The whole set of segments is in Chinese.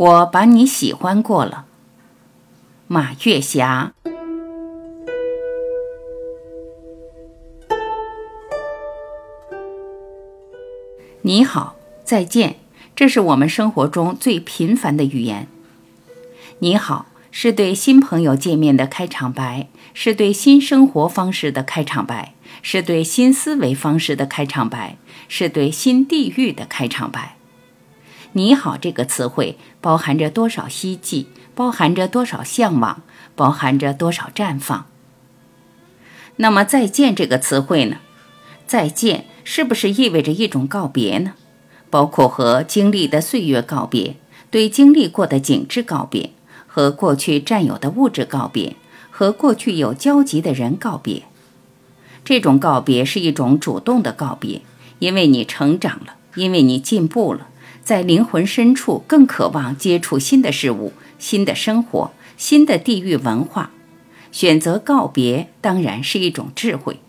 我把你喜欢过了，马月霞。你好，再见，这是我们生活中最频繁的语言。你好，是对新朋友见面的开场白，是对新生活方式的开场白，是对新思维方式的开场白，是对新地域的开场白。你好，这个词汇包含着多少希冀，包含着多少向往，包含着多少绽放。那么，再见这个词汇呢？再见。是不是意味着一种告别呢？包括和经历的岁月告别，对经历过的景致告别，和过去占有的物质告别，和过去有交集的人告别。这种告别是一种主动的告别，因为你成长了，因为你进步了，在灵魂深处更渴望接触新的事物、新的生活、新的地域文化。选择告别当然是一种智慧。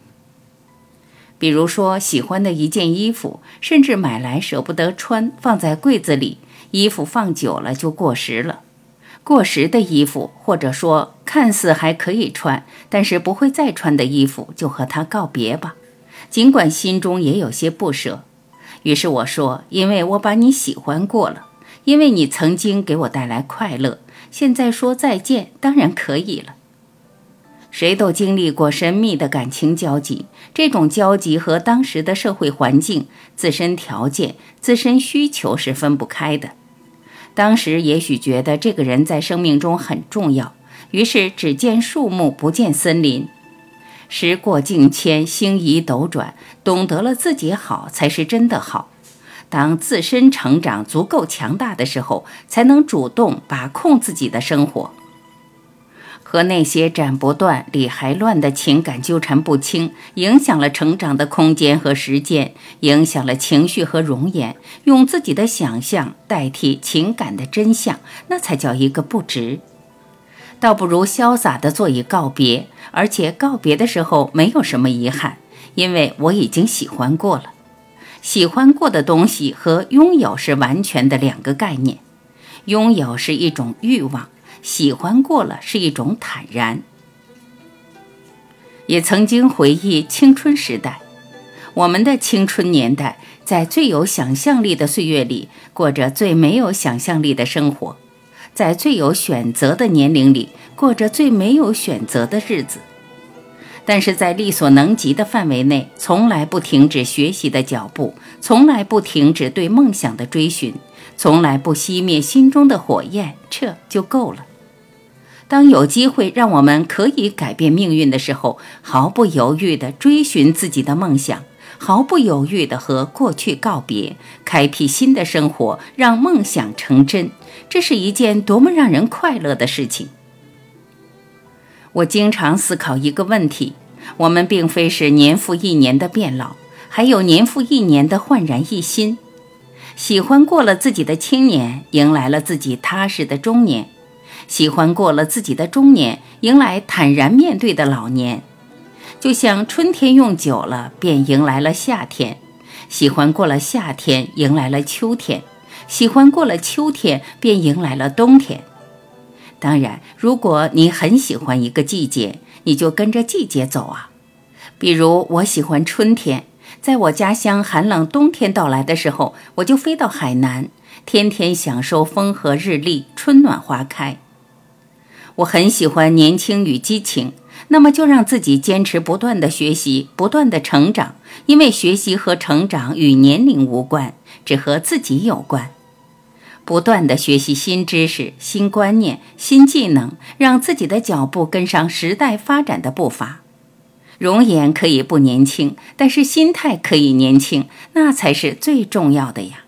比如说，喜欢的一件衣服，甚至买来舍不得穿，放在柜子里，衣服放久了就过时了。过时的衣服，或者说看似还可以穿，但是不会再穿的衣服，就和它告别吧。尽管心中也有些不舍。于是我说：“因为我把你喜欢过了，因为你曾经给我带来快乐，现在说再见，当然可以了。”谁都经历过神秘的感情交集，这种交集和当时的社会环境、自身条件、自身需求是分不开的。当时也许觉得这个人在生命中很重要，于是只见树木不见森林。时过境迁，星移斗转，懂得了自己好才是真的好。当自身成长足够强大的时候，才能主动把控自己的生活。和那些斩不断、理还乱的情感纠缠不清，影响了成长的空间和时间，影响了情绪和容颜。用自己的想象代替情感的真相，那才叫一个不值。倒不如潇洒地做一告别，而且告别的时候没有什么遗憾，因为我已经喜欢过了。喜欢过的东西和拥有是完全的两个概念，拥有是一种欲望。喜欢过了是一种坦然，也曾经回忆青春时代，我们的青春年代，在最有想象力的岁月里，过着最没有想象力的生活，在最有选择的年龄里，过着最没有选择的日子，但是在力所能及的范围内，从来不停止学习的脚步，从来不停止对梦想的追寻，从来不熄灭心中的火焰，这就够了。当有机会让我们可以改变命运的时候，毫不犹豫地追寻自己的梦想，毫不犹豫地和过去告别，开辟新的生活，让梦想成真，这是一件多么让人快乐的事情！我经常思考一个问题：我们并非是年复一年的变老，还有年复一年的焕然一新。喜欢过了自己的青年，迎来了自己踏实的中年。喜欢过了自己的中年，迎来坦然面对的老年，就像春天用久了，便迎来了夏天；喜欢过了夏天，迎来了秋天；喜欢过了秋天，便迎来了冬天。当然，如果你很喜欢一个季节，你就跟着季节走啊。比如，我喜欢春天，在我家乡寒冷冬天到来的时候，我就飞到海南，天天享受风和日丽，春暖花开。我很喜欢年轻与激情，那么就让自己坚持不断的学习，不断的成长，因为学习和成长与年龄无关，只和自己有关。不断的学习新知识、新观念、新技能，让自己的脚步跟上时代发展的步伐。容颜可以不年轻，但是心态可以年轻，那才是最重要的呀。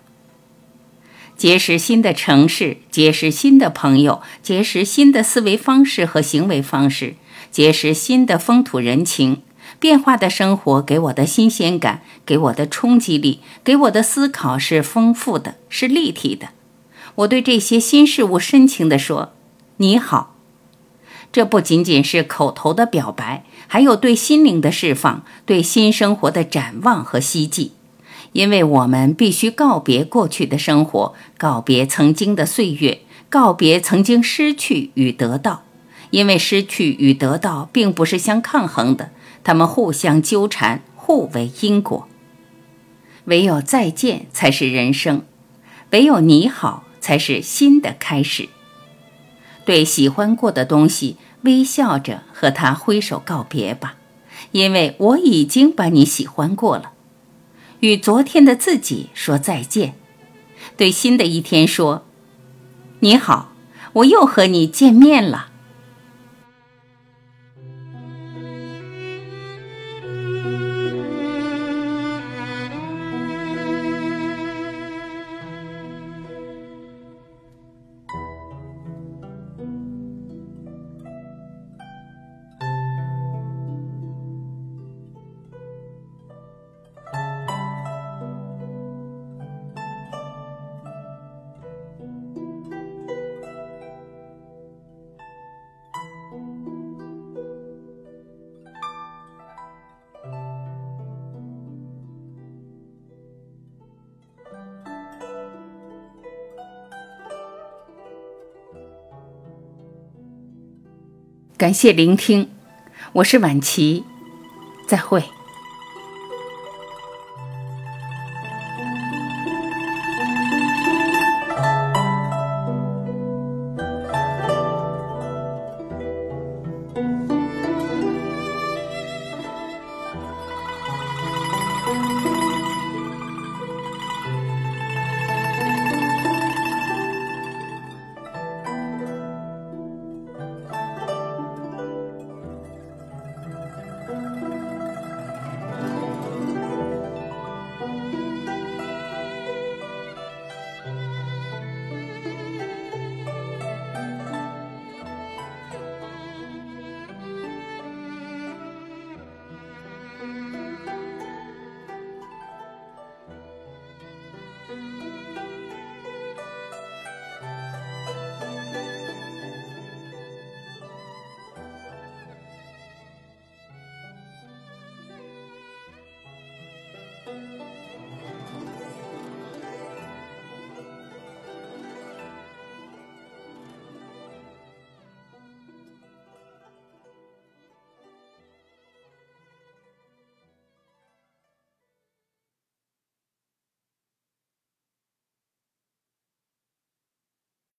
结识新的城市，结识新的朋友，结识新的思维方式和行为方式，结识新的风土人情。变化的生活给我的新鲜感，给我的冲击力，给我的思考是丰富的，是立体的。我对这些新事物深情地说：“你好。”这不仅仅是口头的表白，还有对心灵的释放，对新生活的展望和希冀。因为我们必须告别过去的生活，告别曾经的岁月，告别曾经失去与得到，因为失去与得到并不是相抗衡的，他们互相纠缠，互为因果。唯有再见才是人生，唯有你好才是新的开始。对喜欢过的东西，微笑着和他挥手告别吧，因为我已经把你喜欢过了。与昨天的自己说再见，对新的一天说：“你好，我又和你见面了。”感谢聆听，我是晚琪，再会。